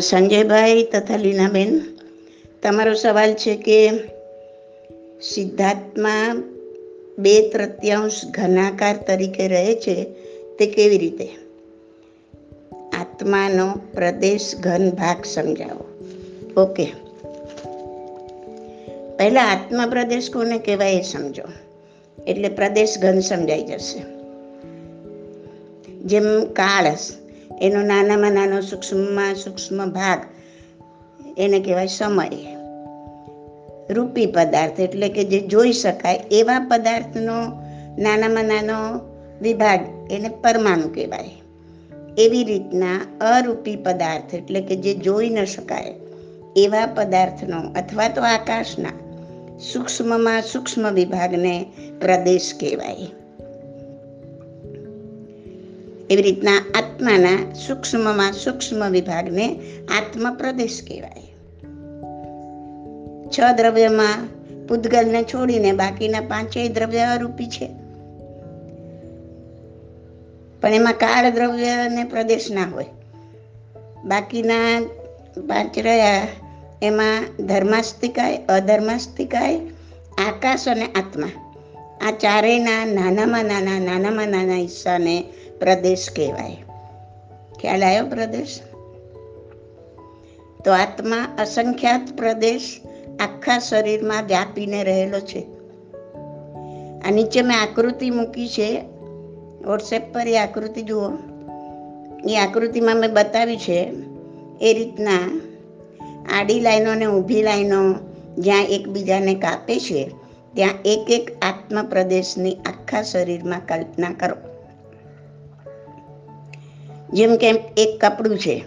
સંજયભાઈ તથા લીનાબેન, તમારો સવાલ છે કે સિદ્ધાર્થમાં બે તૃતીયાંશ ઘનાકાર તરીકે રહે છે, તે કેવી રીતે? આત્માનો પ્રદેશ ઘન ભાગ સમજાવો. ઓકે પહેલાં આત્મા પ્રદેશ કોને કહેવાય એ સમજો. એટલે પ્રદેશ ઘન સમજાઈ જશે. જેમ કાળસ એનો નાનામાં નાનો સૂક્ષ્મમાં સૂક્ષ્મ ભાગ, એને કહેવાય સમય. રૂપી પદાર્થ એટલે કે જે જોઈ શકાય એવા પદાર્થનો નાનામાં નાનો વિભાગ એને પરમાણુ કહેવાય. એવી રીતના અરૂપી પદાર્થ એટલે કે જે જોઈ ન શકાય એવા પદાર્થનો અથવા તો આકાશના સૂક્ષ્મમાં સૂક્ષ્મ વિભાગને પ્રદેશ કહેવાય. એવી રીતના આત્માના સૂક્ષ્મમાં સૂક્ષ્મ વિભાગને આત્મ પ્રદેશ કહેવાય. છ દ્રવ્યમાં પૂદગલને છોડીને બાકીના પાંચેય દ્રવ્ય અરૂપી છે. પણ એમાં કાળ દ્રવ્ય અને પ્રદેશ ના હોય. બાકીના પાંચ રહ્યા, એમાં ધર્માસ્તિકાય, અધર્માસ્તિકાય, આકાશ અને આત્મા. આ ચારેયના નાનામાં નાના નાનામાં નાના હિસ્સાને પ્રદેશ કહેવાય. ખ્યાલ આવ્યો પ્રદેશ? તો આત્મા અસંખ્યાત પ્રદેશ આખા શરીરમાં વ્યાપીને રહેલો છે. આ નીચે મેં આકૃતિ મૂકી છે. વોટ્સએપ પર એ આકૃતિ જુઓ. એ આકૃતિમાં મેં બતાવી છે એ રીતના આડી લાઈનો અને ઊભી લાઈનો જ્યાં એકબીજાને કાપે છે, ત્યાં એક એક આત્મ પ્રદેશની આખા શરીરમાં કલ્પના કરો. જેમ કે એક કપડું છે.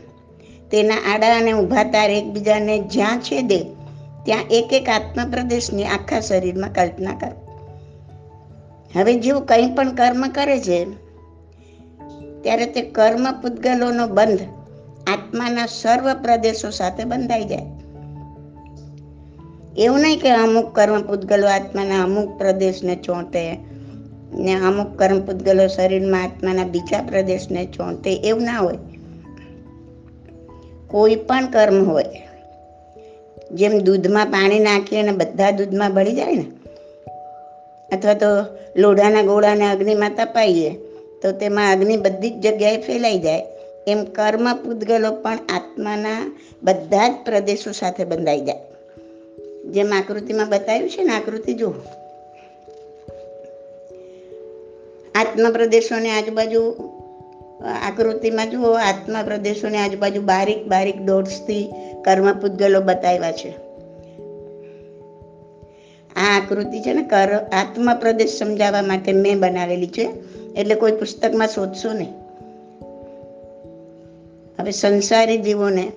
તેના આડા અને ઊભા તાર એકબીજાને જ્યાં છેદે ત્યાં એક એક આત્મપ્રદેશની આખા શરીરમાં કલ્પના કરો. હવે જેવું કંઈ પણ કર્મ કરે છે, ત્યારે તે કર્મ પૂતગલોનો બંધ આત્માના સર્વ પ્રદેશો સાથે બંધાઈ જાય. એવું નહીં કે અમુક કર્મ પૂતગલો આત્માના અમુક પ્રદેશને ચોંટે ને અમુક કર્મ પૂતગલો શરીરમાં આત્માના બીજા પ્રદેશને ચોંટે એવું ના હોય. કોઈ પણ કર્મ હોય, જેમ દૂધમાં પાણી નાખીએ અને બધા દૂધમાં ભળી જાય ને, અથવા તો લોઢાના ગોળાને અગ્નિમાં તપાઈએ તો તેમાં અગ્નિ બધી જ જગ્યાએ ફેલાઈ જાય. એમ કર્મ પૂતગલો પણ આત્માના બધા જ પ્રદેશો સાથે બંધાઈ જાય. જેમ આકૃતિમાં બતાવ્યું છે ને આકૃતિ જુઓ. આત્મ પ્રદેશોની આજુબાજુ આકૃતિમાં જુઓ આત્મા પ્રદેશોની આજુબાજુ બારીક બારીક ડોટ્સથી કર્મ પૂતગલો બતાવ્યા છે. આ આકૃતિ છે ને, કર આત્મા પ્રદેશ સમજાવવા માટે મેં બનાવેલી છે. એટલે કોઈ પુસ્તકમાં શોધશો નહીં. હવે સંસારી જીવોને,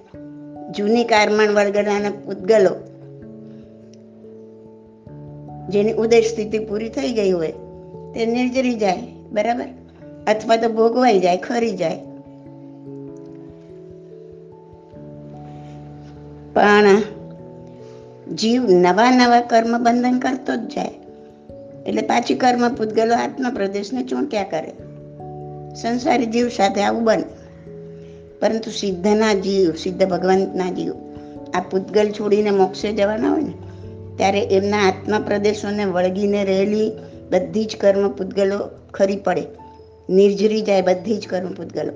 જૂની કારમાણ વર્ગના પૂતગલો જેની ઉદય સ્થિતિ પૂરી થઈ ગઈ હોય તે નિર્જરી જાય, બરાબર? અથવા તો ભોગવાઈ જાય, ખરી જાય. પણ જીવ નવા નવા કર્મ બંધન કરતો જ જાય. એટલે પાછી કર્મ પૂતગલો આત્મપ્રદેશને ચોંટ્યા કરે. સંસારી જીવ સાથે આવું બને. પરંતુ સિદ્ધના જીવ, સિદ્ધ ભગવંતના જીવ, આ પૂતગલ છોડીને મોક્ષે જવાના હોય ને, ત્યારે એમના આત્મા પ્રદેશોને વળગીને રહેલી બધી જ કર્મ પૂતગલો ખરી પડે. નિર્જરી જાય બધી જ કર્મ પૂતગલો.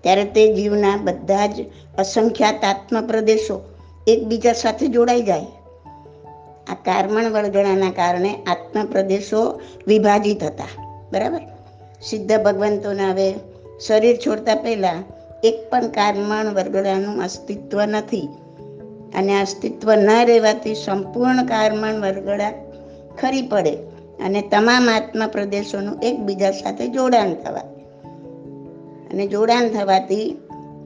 ત્યારે તે જીવના બધા જ અસંખ્યાત આત્મ પ્રદેશો એકબીજા સાથે જોડાઈ જાય. આ કારમણ વળગણાના કારણે આત્મ પ્રદેશો વિભાજિત હતા. બરાબર? સિદ્ધ ભગવંતોને હવે શરીર છોડતા પહેલા એક પણ કારમણ વરગડાનું અસ્તિત્વ નથી. અને અસ્તિત્વ ન રહેવાથી સંપૂર્ણ કારમણ વરગડા ખરી પડે અને તમામ આત્મા પ્રદેશોનું એકબીજા સાથે જોડાણ થવા. અને જોડાણ થવાથી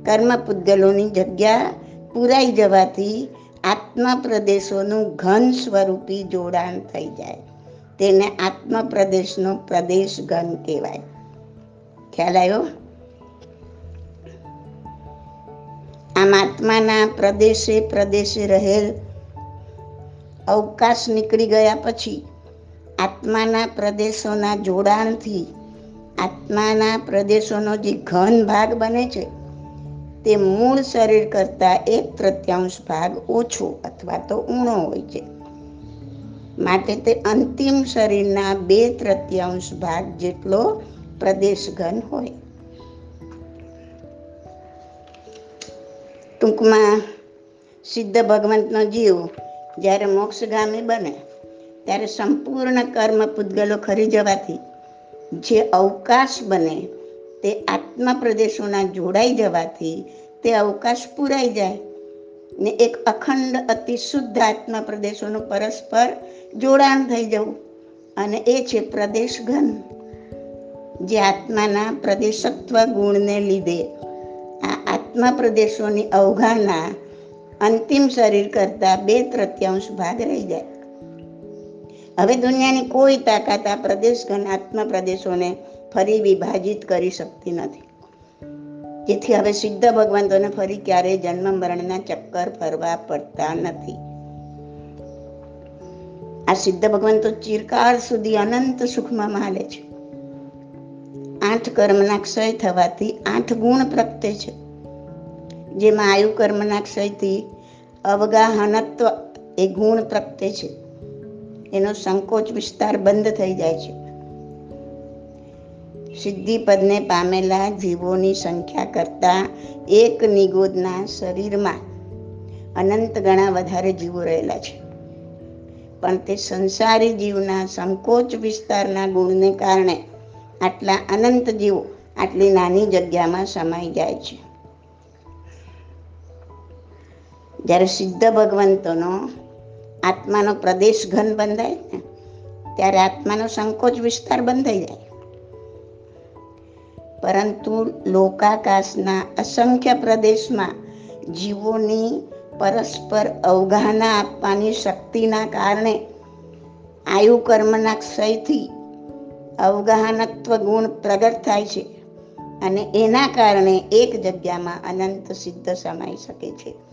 કર્મ પૂતગલોની જગ્યા પૂરાઈ જવાથી આત્મા પ્રદેશોનું ઘન સ્વરૂપી જોડાણ થઈ જાય. તેને આત્મ પ્રદેશનો પ્રદેશ ઘન કહેવાય. ખ્યાલ આવ્યો? આમ આત્માના પ્રદેશે પ્રદેશે રહેલ અવકાશ નીકળી ગયા પછી આત્માના પ્રદેશોના જોડાણથી આત્માના પ્રદેશોનો જે ઘન ભાગ બને છે, તે મૂળ શરીર કરતાં એક તૃત્યાંશ ભાગ ઓછો અથવા તો ઊણો હોય છે. માટે તે અંતિમ શરીરના બે તૃત્યાંશ ભાગ જેટલો પ્રદેશ ઘન હોય. ટૂંકમાં સિદ્ધ ભગવંતનો જીવ જ્યારે મોક્ષગામી બને, ત્યારે સંપૂર્ણ કર્મ પૂતગલો ખરી જવાથી, જે અવકાશ બને, તે આત્મા પ્રદેશોના જોડાઈ જવાથી, તે અવકાશ પૂરાઈ જાય ને એક અખંડ, અતિ શુદ્ધ આત્મા પ્રદેશોનું પરસ્પર જોડાણ થઈ જવું. અને એ છે પ્રદેશ ઘન જે આત્માના પ્રદેશત્વ ગુણને લીધે આ આત્મા પ્રદેશોની અવગાહના અંતિમ શરીર કરતા બે તૃતીયાંશ ભાગ રહી જાય. હવે દુનિયાની કોઈ તાકાત આ પ્રદેશ ઘન આત્મા પ્રદેશોને ફરી વિભાજિત કરી શકતી નથી. જેથી હવે સિદ્ધ ભગવંતોને ફરી ક્યારેય જન્મ મરણના ચક્કર ફરવા પડતા નથી. આ સિદ્ધ ભગવંતો ચિરકાળ સુધી અનંત સુખમાં માલે છે. આઠ કર્મના ક્ષય થવાથી આઠ ગુણ પ્રગટે છે. જેમાં આયુ કર્મના ક્ષયથી અવગાહનત્વ એ ગુણ પ્રગટે છે. એનો સંકોચ વિસ્તાર બંધ થઈ જાય છે. સિદ્ધિ પદને પામેલા જીવોની સંખ્યા કરતાં એક નિગોદના શરીરમાં અનંત ગણા વધારે જીવો રહેલા છે. પણ તે સંસારી જીવના સંકોચ વિસ્તારના ગુણને કારણે આટલા અનંત જીવો આટલી નાની જગ્યામાં સમાઈ જાય છે. જ્યારે સિદ્ધ ભગવંતોનો આત્માનો પ્રદેશ ઘન બંધાય ને, ત્યારે આત્માનો સંકોચ વિસ્તાર બંધાઈ જાય. પરંતુ લોકાકાશના અસંખ્ય પ્રદેશમાં જીવોની પરસ્પર અવગાહના આપવાની શક્તિના કારણે આયુ કર્મના ક્ષયથી અવગાહનત્વ ગુણ પ્રગટ થાય છે અને એના કારણે એક જગ્યામાં અનંત સિદ્ધ સમાઈ શકે છે.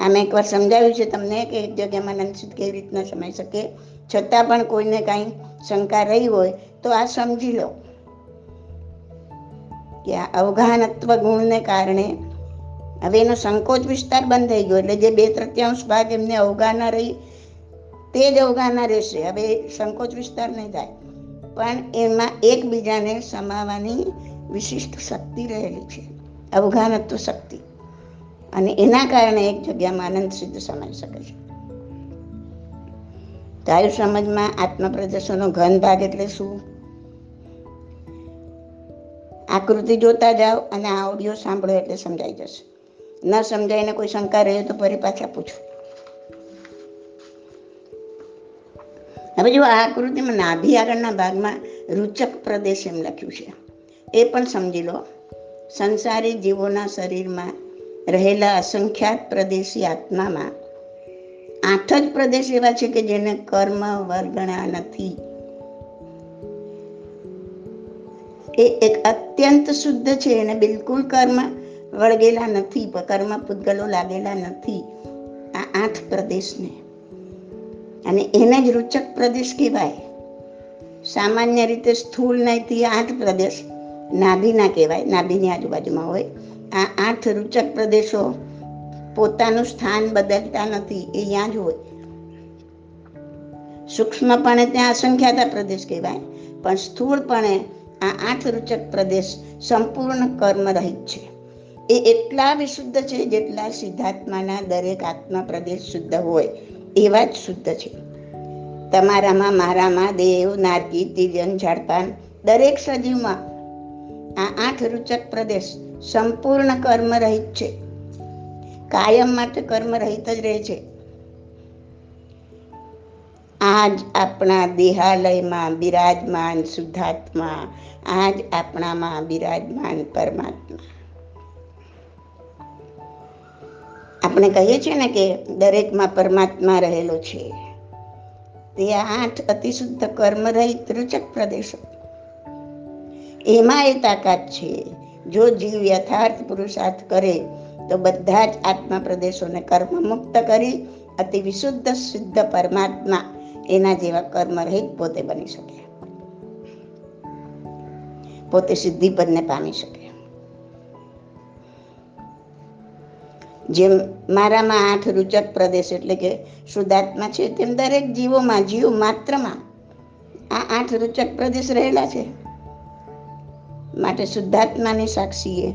આમે એકવાર સમજાવ્યું છે તમને કે એક જગ્યામાં નંદસુદ કેવી રીતના સમાઈ શકે? છતાં પણ કોઈને કાંઈ શંકા રહી હોય તો આ સમજી લો. કે આ અવઘાનત્વ ગુણને કારણે હવે એનો સંકોચ વિસ્તાર બંધ થઈ ગયો એટલે જે બે તૃતીયાંશ ભાગ એમને અવગાના રહી, તે જ અવગાના રહેશે. હવે સંકોચ વિસ્તાર નહીં થાય. પણ એમાં એકબીજાને સમાવાની વિશિષ્ટ શક્તિ રહેલી છે. અવઘાનત્વ શક્તિ. અને એના કારણે એક જગ્યામાં આનંદ સિદ્ધ સમાઈ શકે છે. તારી સમજમાં આત્મપ્રદર્શનનો ઘન ભાગ એટલે શું? આકૃતિ જોતા જાઓ અને આ ઓડિયો સાંભળો એટલે સમજાઈ જશે. ન સમજાઈને કોઈ શંકા રહે તો ફરી પાછા પૂછો. હવે જો આ આકૃતિમાં નાભી આગળના ભાગમાં રૂચક પ્રદેશ એમ લખ્યું છે. એ પણ સમજી લો. સંસારી જીવોના શરીરમાં રહેલા અસંખ્યાત પ્રદેશી આત્મામાં, આઠ જ પ્રદેશ એવા છે કે જેને કર્મ વર્ગણા નથી. એ એક અત્યંત શુદ્ધ છે, એને બિલકુલ કર્મ વળગેલા નથી કર્મ પૂતગલો લાગેલા નથી, આ આઠ પ્રદેશને. અને એને જ રૂચક પ્રદેશ કહેવાય. સામાન્ય રીતે સ્થૂળ નહીંથી આઠ પ્રદેશ નાભીના કહેવાય, નાભીની આજુબાજુમાં હોય. આ આઠ રૂચક પ્રદેશો પોતાનું સ્થાન બદલતા નથી, એ ત્યાં જ હોય. સૂક્ષ્મપણે ત્યાં અસંખ્યાતા પ્રદેશ કહેવાય, પણ સ્થૂળપણે આ આઠ રૂચક પ્રદેશ સંપૂર્ણ કર્મ રહિત છે. એ એટલા વિશુદ્ધ છે જેટલા સિદ્ધાત્માના દરેક આત્મા પ્રદેશ શુદ્ધ હોય, એવા જ શુદ્ધ છે. તમારામાં મારામાં દેવ નારકી, તિર્યન, ઝાડપાન દરેક સજીવમાં આ આઠ રૂચક પ્રદેશ સંપૂર્ણ કર્મ રહિત છે. કાયમ માટે કર્મ રહિત જ રહે છે. આજ આપણા દેહાલયમાં બિરાજમાન શુદ્ધાત્મા, આજ આપણામાં બિરાજમાન પરમાત્મા. આપણે કહીએ છીએ ને કે દરેકમાં પરમાત્મા રહેલો છે. તે આઠ અતિશુદ્ધ કર્મ રહિત રૂચક પ્રદેશો. એમાં એ તાકાત છે જો જીવ યથાર્થ પુરુષાર્થ કરે, તો બધા જ આત્મા પ્રદેશોને કર્મ મુક્ત કરી અતિ વિશુદ્ધ શુદ્ધ પરમાત્મા એના જેવા કર્મ રહિત પોતે બની શકે. પોતે સિદ્ધિ પરને પામી શકે. જેમ મારામાં આઠ રૂચક પ્રદેશ એટલે કે શુદ્ધાત્મા છે, તેમ દરેક જીવોમાં, જીવ માત્રમાં આ આઠ રૂચક પ્રદેશ રહેલા છે. માટે શુદ્ધાત્માની સાક્ષીએ,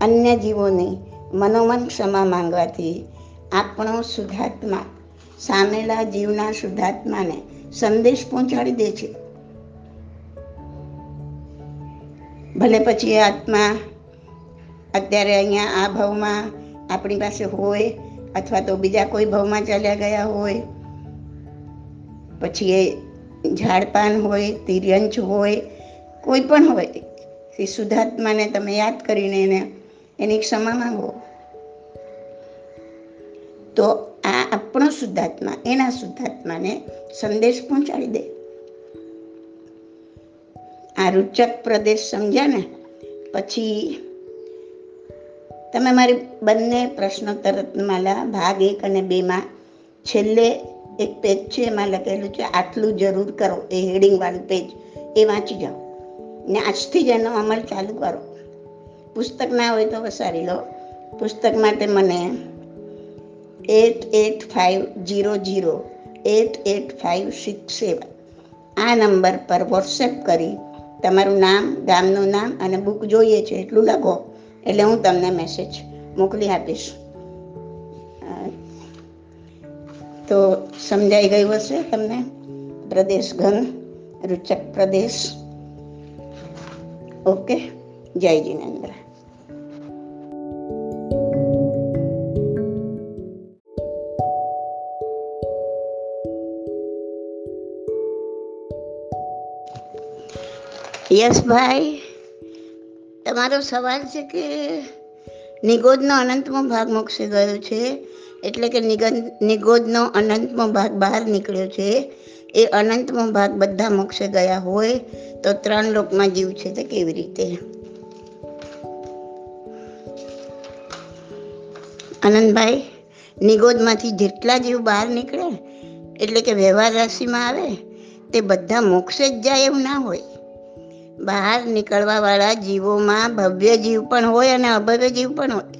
અન્ય જીવોને મનોમન ક્ષમા માંગવાથી આપણો શુદ્ધાત્મા સામેલા જીવના શુદ્ધાત્માને સંદેશ પહોંચાડી દે છે. ભલે પછી આત્મા અત્યારે અહીંયા આ ભાવમાં આપણી પાસે હોય અથવા તો બીજા કોઈ ભાવમાં ચાલ્યા ગયા હોય, પછી એ ઝાડપાન હોય, તિર્યંચ હોય, કોઈ પણ હોય એ શુદ્ધાત્માને તમે યાદ કરીને એને એની ક્ષમા માંગો. તો આ આપણો શુદ્ધાત્મા, એના શુદ્ધાત્માને સંદેશ પહોંચાડી દે. આ રૂચક પ્રદેશ સમજ્યા ને, પછી તમે મારી બંને પ્રશ્નોત્તર રત્નમાલા ભાગ એક અને બેમાં છેલ્લે એક પેજ છે એમાં લખેલું છે, આટલું જરૂર કરો, એ હેડિંગ વાળું પેજ એ વાંચી જાઓ. ને આજથી જ એનો અમલ ચાલુ કરો. પુસ્તક ના હોય તો વસારી લો. પુસ્તક માટે મને eight eight five zero zero eight eight five six seven આ નંબર પર વોટ્સએપ કરી તમારું નામ, ગામનું નામ અને બુક જોઈએ છે એટલું લખો. એટલે હું તમને મેસેજ મોકલી આપીશ. તો સમજાઈ ગયું હશે તમને? પ્રદેશ ઘન, રૂચક પ્રદેશ. ઓકે જય જીનેન્દ્ર યશભાઈ તમારો સવાલ છે કે નિગોદનો અનંતમો ભાગ મોક્ષી ગયો છે, એટલે કે નિગન નિગોદનો અનંતમો ભાગ બહાર નીકળ્યો છે. એ અનંતમો ભાગ બધા મોક્ષે ગયા હોય તો ત્રણ લોકમાં જીવ છે તે કેવી રીતે? આનંદભાઈ, નિગોદમાંથી જેટલા જીવ બહાર નીકળે, એટલે કે વ્યવહાર રાશિમાં આવે, તે બધા મોક્ષે જ જાય એવું ના હોય. બહાર નીકળવાવાળા જીવોમાં ભવ્ય જીવ પણ હોય અને અભવ્ય જીવ પણ હોય.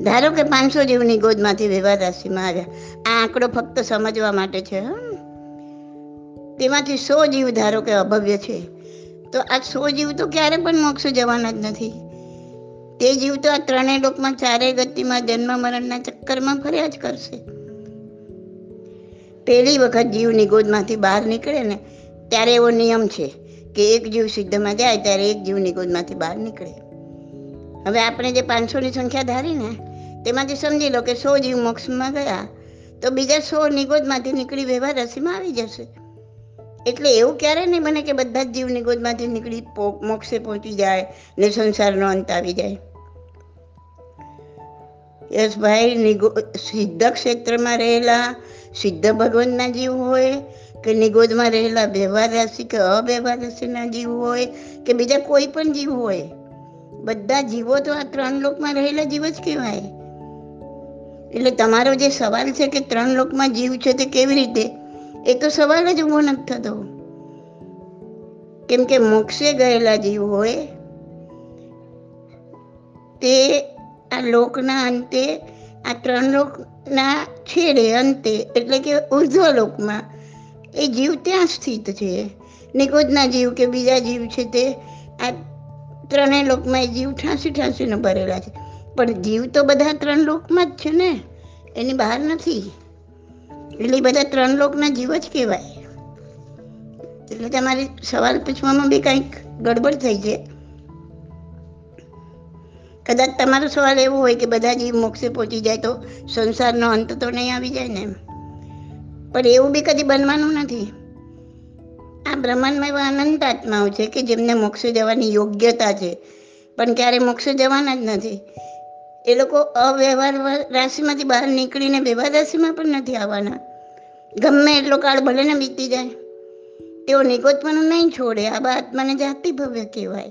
ધારો કે પાંચસો જીવની ગોદમાંથી વિવાદ રાશિમાં આવ્યા આ આંકડો ફક્ત સમજવા માટે છે? તેમાંથી સો જીવ ધારો કે અભવ્ય છે. તો આ સો જીવ તો ક્યારે પણ મોક્ષ જવાના જ નથી. તે જીવ તો આ ત્રણેય લોકમાં ચારેય ગતિમાં જન્મ મરણના ચક્કરમાં ફર્યા જ કરશે. પહેલી વખત જીવની ગોદમાંથી બહાર નીકળે ને, ત્યારે એવો નિયમ છે કે એક જીવ સિદ્ધમાં જાય, ત્યારે એક જીવની ગોદમાંથી બહાર નીકળે. હવે આપણે જે પાંચસોની સંખ્યા ધારી ને, તેમાંથી સમજી લો કે સો જીવ મોક્ષમાં ગયા, તો બીજા સો નિગોદમાંથી નીકળી વ્યવહાર રસીમાં આવી જશે. એટલે એવું ક્યારે નહીં બને કે બધા જ જીવ નિગોદમાંથી નીકળી મોક્ષે પહોંચી જાય ને સંસારનો અંત આવી જાય. યશભાઈ નિગો, સિદ્ધ ક્ષેત્રમાં રહેલા, સિદ્ધ ભગવાનના જીવ હોય કે નિગોદમાં રહેલા વ્યવહાર રાશિ કે અવ્યવહાર રાશિના જીવ હોય કે બીજા કોઈ પણ જીવ હોય બધા જીવો તો આ ત્રણ લોકમાં રહેલા જીવ જ કહેવાય. એટલે તમારો જે સવાલ છે કે ત્રણ લોકમાં જીવ છે તે કેવી રીતે, એ તો સવાલ જ ઊભો નથી થતો. કેમ કે મોક્ષે ગયેલા જીવ હોય, તે આ લોકના અંતે, આ ત્રણ લોકના છેડે અંતે, એટલે કે ઉર્ધ્વ લોકમાં, એ જીવ ત્યાં સ્થિત છે. નિકોજના જીવ કે બીજા જીવ છે તે આ ત્રણેય લોકમાં એ જીવ ઠાંસી ઠાંસીને ભરેલા છે. પણ જીવ તો બધા ત્રણ લોકમાં જ છે ને. એની બહાર નથી. એટલે બધા ત્રણ લોકના જીવ જ કહેવાય. એટલે તમારે સવાલ પૂછવામાં બી કંઈક ગડબડ થઈ છે. કદાચ તમારો સવાલ એવો હોય કે બધા જીવ મોક્ષે પહોંચી જાય તો સંસારનો અંત તો નહીં આવી જાય ને એમ. પણ એવું બી કદી બનવાનું નથી. આ બ્રહ્માંડમાં એવા અનંત આત્માઓ છે કે જેમને મોક્ષે જવાની યોગ્યતા છે. પણ ક્યારે મોક્ષે જવાના જ નથી. એ લોકો અવ્યવહાર રાશિમાંથી બહાર નીકળીને વ્યવહાર રાશિમાં પણ નથી આવવાના. ગમે એટલો કાળ ભલે ને વીતી જાય. તેઓ નિગોતપણું નહીં છોડે. આ આત્માને જાતિ ભવ્ય કહેવાય.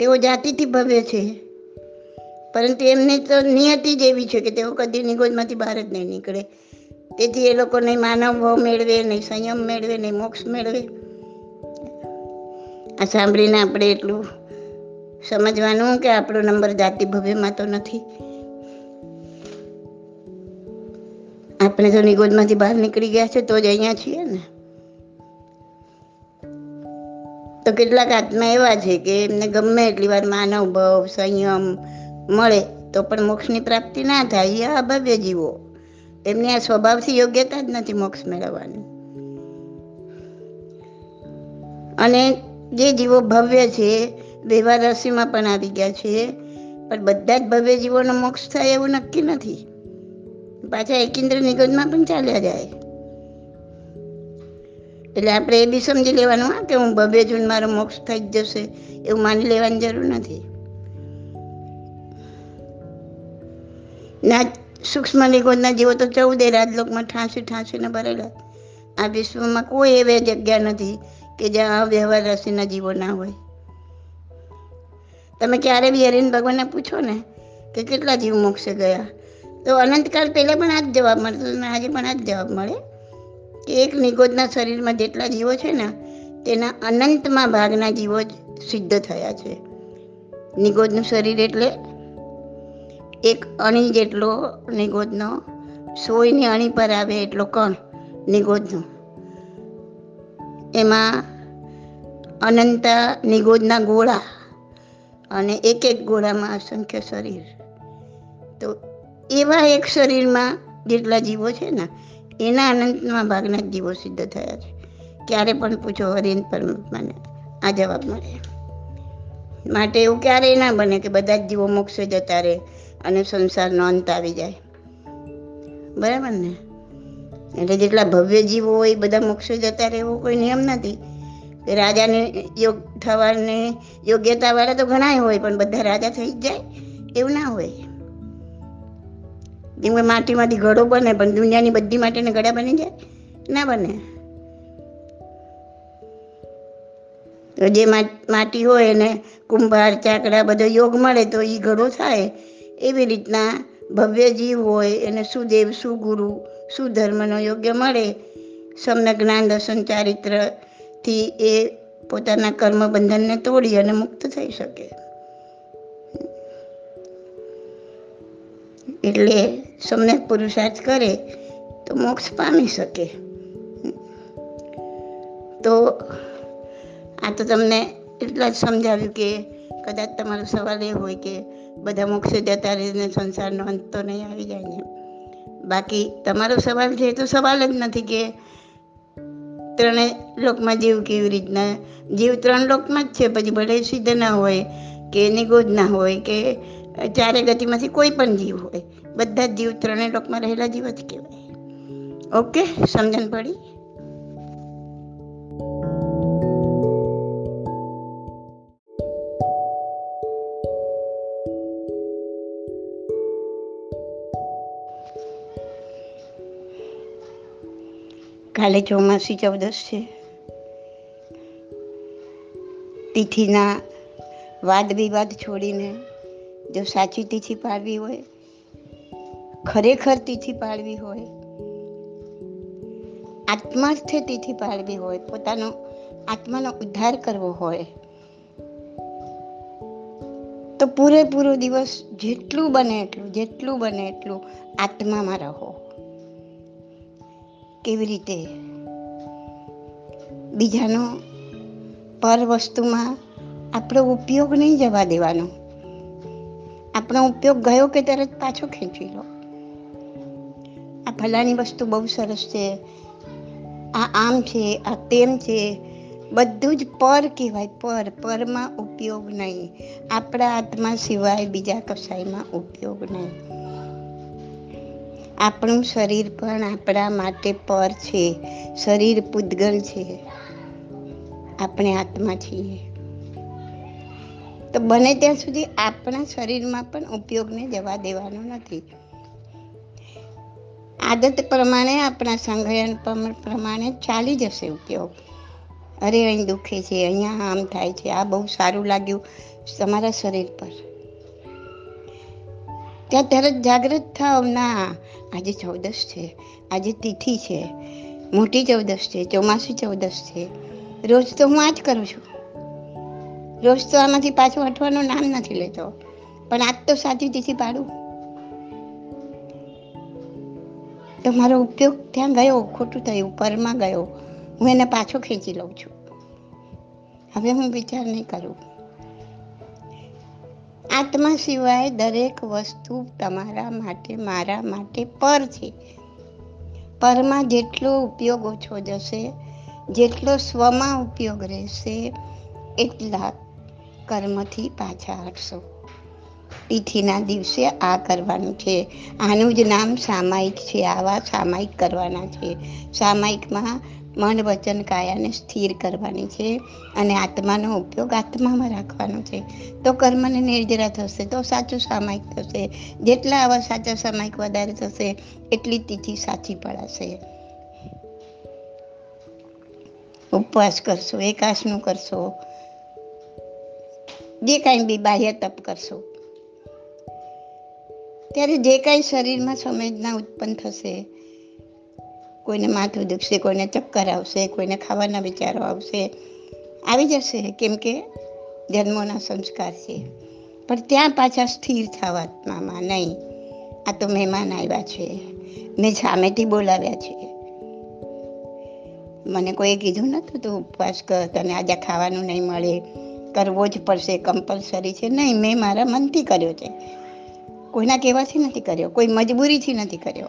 તેઓ જાતિથી ભવ્ય છે. પરંતુ એમની તો નિયતિ જ એવી છે કે તેઓ કદી નિગોજમાંથી બહાર જ નહીં નીકળે. તેથી એ લોકો નહીં માનવ ભાવ મેળવે નહીં સંયમ મેળવે નહીં મોક્ષ મેળવે. આ સાંભળીને આપણે એટલું સમજવાનું કે આપણો નંબર જાતિ ભવ્યમાં તો નથી. આપણે તો નિગોદમાંથી બહાર નીકળી ગયા છે તો જ અહીંયા છીએ ને. તો કેટલાક આત્મા એવા છે કે એમને ગમે એટલી વાર માનવ, ભવ, સંયમ મળે તો પણ મોક્ષની પ્રાપ્તિ ના થાય. એ અભવ્ય જીવો એમની આ સ્વભાવથી યોગ્યતા જ નથી મોક્ષ મેળવવાની. અને જે જીવો ભવ્ય છે વ્યવહાર રાશિમાં પણ આવી ગયા છે, પણ બધા જ ભવ્ય જીવોનો મોક્ષ થાય એવું નક્કી નથી. પાછા એકેન્દ્ર નિગમમાં પણ ચાલ્યા જાય. એટલે આપણે એ બી સમજી લેવાનું, હા, કે હું ભવ્ય જૂન મારો મોક્ષ થઈ જ જશે એવું માની લેવાની જરૂર નથી. ના સૂક્ષ્મ નિગોદના જીવો તો ચૌદે રાજલોકમાં ઠાંસી ઠાંસીને ભરેલા. આ વિશ્વમાં કોઈ એવી જગ્યા નથી કે જ્યાં વ્યવહાર રસીના જીવો ના હોય. તમે ક્યારે બી હરિન ભગવાનને પૂછો ને કે કેટલા જીવ મોક્ષે ગયા? તો અનંતકાળ પહેલાં પણ આ જ જવાબ મળતો અને આજે પણ આ જ જવાબ મળે કે એક નિગોદના શરીરમાં જેટલા જીવો છે ને, તેના અનંતમાં ભાગના જીવો જ સિદ્ધ થયા છે. નિગોદનું શરીર એટલે એક અણી જેટલો નિગોદનો, સોયની અણી પર આવે એટલો કણ નિગોદનો. એમાં અનંત નિગોદના ગોળા અને એક એક ગોળામાં અસંખ્ય શરીર. તો એવા એક શરીરમાં જેટલા જીવો છે ને, એના અનંતમાં ભાગના જીવો સિદ્ધ થયા છે. ક્યારે પણ પૂછો હરિન પરમાત્માને, આ જવાબ મળે. માટે એવું ક્યારેય ના બને કે બધા જ જીવો મોક્ષે જતા રહે. અને સંસારનો અંત આવી જાય. બરાબર ને? એટલે જેટલા ભવ્ય જીવો હોય બધા મોક્ષે જતા રહે એવો કોઈ નિયમ નથી. રાજાને યોગ થવાને યોગ્યતાવાળા તો ઘણા હોય, પણ બધા રાજા થઈ જ જાય એવું ના હોય. જેમ કે માટીમાંથી ઘડો બને, પણ દુનિયાની બધી માટીને ઘડા બની જાય? ના બને. તો જે માટી હોય એને કુંભાર, ચાકડા, બધો યોગ મળે તો એ ઘડો થાય. એવી રીતના ભવ્ય જીવ હોય, એને સુદેવ, સુગુરુ, સુધર્મનો યોગ્ય મળે સમ્યક જ્ઞાન, દર્શન ચારિત્રથી એ પોતાના કર્મ બંધનને તોડી અને મુક્ત થઈ શકે. એટલે સમ્યક પુરુષાર્થ કરે તો મોક્ષ પામી શકે. તો આ તો તમને એટલા જ સમજાવ્યું કે કદાચ તમારો સવાલ એ હોય કે બધા મોક્ષે જતા રહીને સંસારનો અંત તો નહીં આવી જાય ને. બાકી તમારો સવાલ છે તો સવાલ જ નથી કે ત્રણે લોકમાં જીવ કેવી રીતના? જીવ ત્રણ લોકમાં જ છે, પછી ભલે સિદ્ધ ના હોય કે નિગોદ ના હોય કે ચારે ગતિમાંથી કોઈ પણ જીવ હોય, બધા જ જીવ ત્રણેય લોકમાં રહેલા જીવ જ કહેવાય. ઓકે, સમજણ પડી? કાલે ચોમાસી ચૌદસ છે. તિથિના વાદ વિવાદ છોડીને જો સાચી તિથિ પાડવી હોય, ખરેખર તિથિ પાડવી હોય, આત્માર્થે તિથિ પાડવી હોય, પોતાનો આત્માનો ઉદ્ધાર કરવો હોય, તો પૂરેપૂરો દિવસ જેટલું બને એટલું, જેટલું બને એટલું આત્મામાં રહો. કેવી રીતે બીજાનો પર વસ્તુમાં આપણો ઉપયોગ નહીં જવા દેવાનો? આપણો ઉપયોગ ગયો કે તરત પાછો ખેંચી લો? આ ફલાણી વસ્તુ બહુ સરસ છે. આ આમ છે, આ તેમ છે, બધું જ પર કહેવાય. પર, પરમાં ઉપયોગ નહીં. આપણા આત્મા સિવાય બીજા કસાઈમાં ઉપયોગ નહીં. આપણું શરીર પણ આપણા માટે પર છે. શરીર પૂતગલ છે. આપણે આત્મા છીએ. તો બને ત્યાં સુધી આપણા શરીરમાં પણ ઉપયોગને જવા દેવાનો નથી. આદત પ્રમાણે આપણા સંગ્રહણ પ્રમાણે ચાલી જશે ઉપયોગ. અરે અહીં દુખે છે, અહીંયા આમ થાય છે, આ બહુ સારું લાગ્યું તમારા શરીર પર. ત્યાં તરત જાગૃત થાવ ના, આજે ચૌદસ છે. આજે તિથિ છે. મોટી ચૌદસ છે, ચોમાસી ચૌદસ છે. રોજ તો હું આ જ કરું છું. રોજ તો આમાંથી પાછું હટવાનું નામ નથી લેતો. પણ આજ તો સાચી તિથિ પાડું. તો મારો ઉપયોગ ત્યાં ગયો, ખોટું થયું પરમાં ગયો. હું એને પાછો ખેંચી લઉં છું. હવે હું વિચાર નહીં કરું. આત્મા સિવાય દરેક વસ્તુ તમારા માટે, મારા માટે પર છે. પરમાં જેટલો ઉપયોગ ઓછો જશે, જેટલો સ્વમાં ઉપયોગ રહેશે, એટલા કર્મથી પાછા હટશો. તિથિના દિવસે આ કરવાનું છે. આનું જ નામ સામાયિક છે. આવા સામાયિક કરવાના છે. સામાયિકમાં મન વચન કાયાને સ્થિર કરવાની છે અને આત્માનો ઉપયોગ આત્મામાં રાખવાનો છે. તો કર્મને નિર્જરા થશે, તો સાચું સામાયિક થશે. જેટલા આવા સાચા સામાયિક વધારે થશે, એટલી તિથિ સાચી પડાશે. ઉપવાસ કરશો, એકાસનું કરશો, જે કાંઈ બી બાહ્ય તપ કરશો. ત્યારે જે કાંઈ શરીરમાં સંવેદના ઉત્પન્ન થશે કોઈને માથું દુખશે, કોઈને ચક્કર આવશે, કોઈને ખાવાના વિચારો આવશે. આવી જશે, કેમ કે જન્મોના સંસ્કાર છે. પણ ત્યાં પાછા સ્થિર થવા આત્મામાં નહીં. આ તો મહેમાન આવ્યા છે. મેં સામેથી બોલાવ્યા છે. મને કોઈ કીધું નતું, તું ઉપવાસ કર, તને આજે ખાવાનું નહીં મળે. કરવો જ પડશે કમ્પલસરી છે. નહીં, મેં મારા મનથી કર્યો છે. કોઈના કહેવાથી નથી કર્યો, કોઈ મજબૂરીથી નથી કર્યો.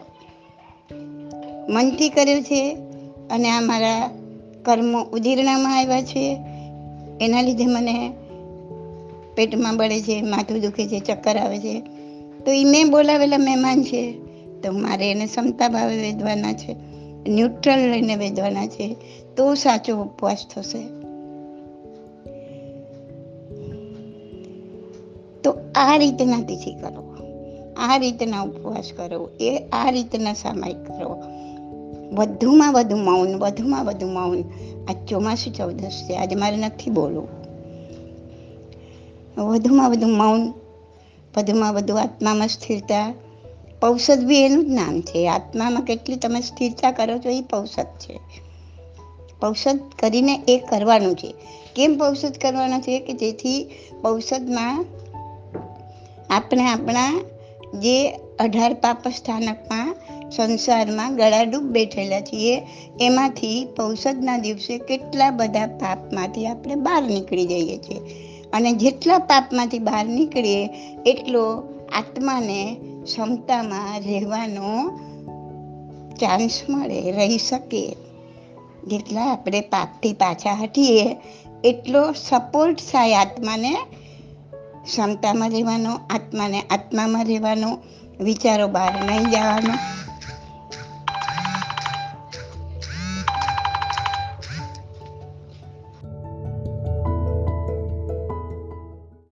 મનથી કર્યું છે અને આ મારા કર્મો ઉદીરણામાં આવ્યા છે. એના લીધે મને પેટમાં બળે છે, માથું દુખે છે, ચક્કર આવે છે. તો એ મેં બોલાવેલા મહેમાન છે. તો મારે એને ક્ષમતા ભાવે વેધવાના છે, ન્યુટ્રલ લઈને વેધવાના છે. તો સાચો ઉપવાસ થશે. તો આ રીતના તિથિ કરો આ રીતના ઉપવાસ કરો એ આ રીતના સામાયિક કરો વધુમાં વધુ મૌન, વધુમાં વધુ મૌન. આ ચોમાસું ચૌદસ છે. આજે મારે નથી બોલવું. વધુમાં વધુ મૌન, વધુમાં વધુ આત્મામાં સ્થિરતા. પૌષધ બી એનું જ નામ છે. આત્મામાં કેટલી તમે સ્થિરતા કરો છો એ પૌષધ છે. પૌષધ કરીને એ કરવાનું છે. કેમ પૌષધ કરવાનું છે કે જેથી પૌષધમાં આપણે આપણા જે અઢાર પાપ સ્થાનકમાં સંસારમાં ગળાડૂબ બેઠેલા છીએ, એમાંથી પૌષદના દિવસે કેટલા બધા પાપમાંથી આપણે બહાર નીકળી જઈએ છીએ. અને જેટલા પાપમાંથી બહાર નીકળીએ, એટલો આત્માને ક્ષમતામાં રહેવાનો ચાન્સ મળે, રહી શકે. જેટલા આપણે પાપથી પાછા હટીએ, એટલો સપોર્ટ થાય આત્માને. ક્ષમતામાં રહેવાનો, આત્માને આત્મામાં રહેવાનો, વિચારો બહાર નહીં જવાનો.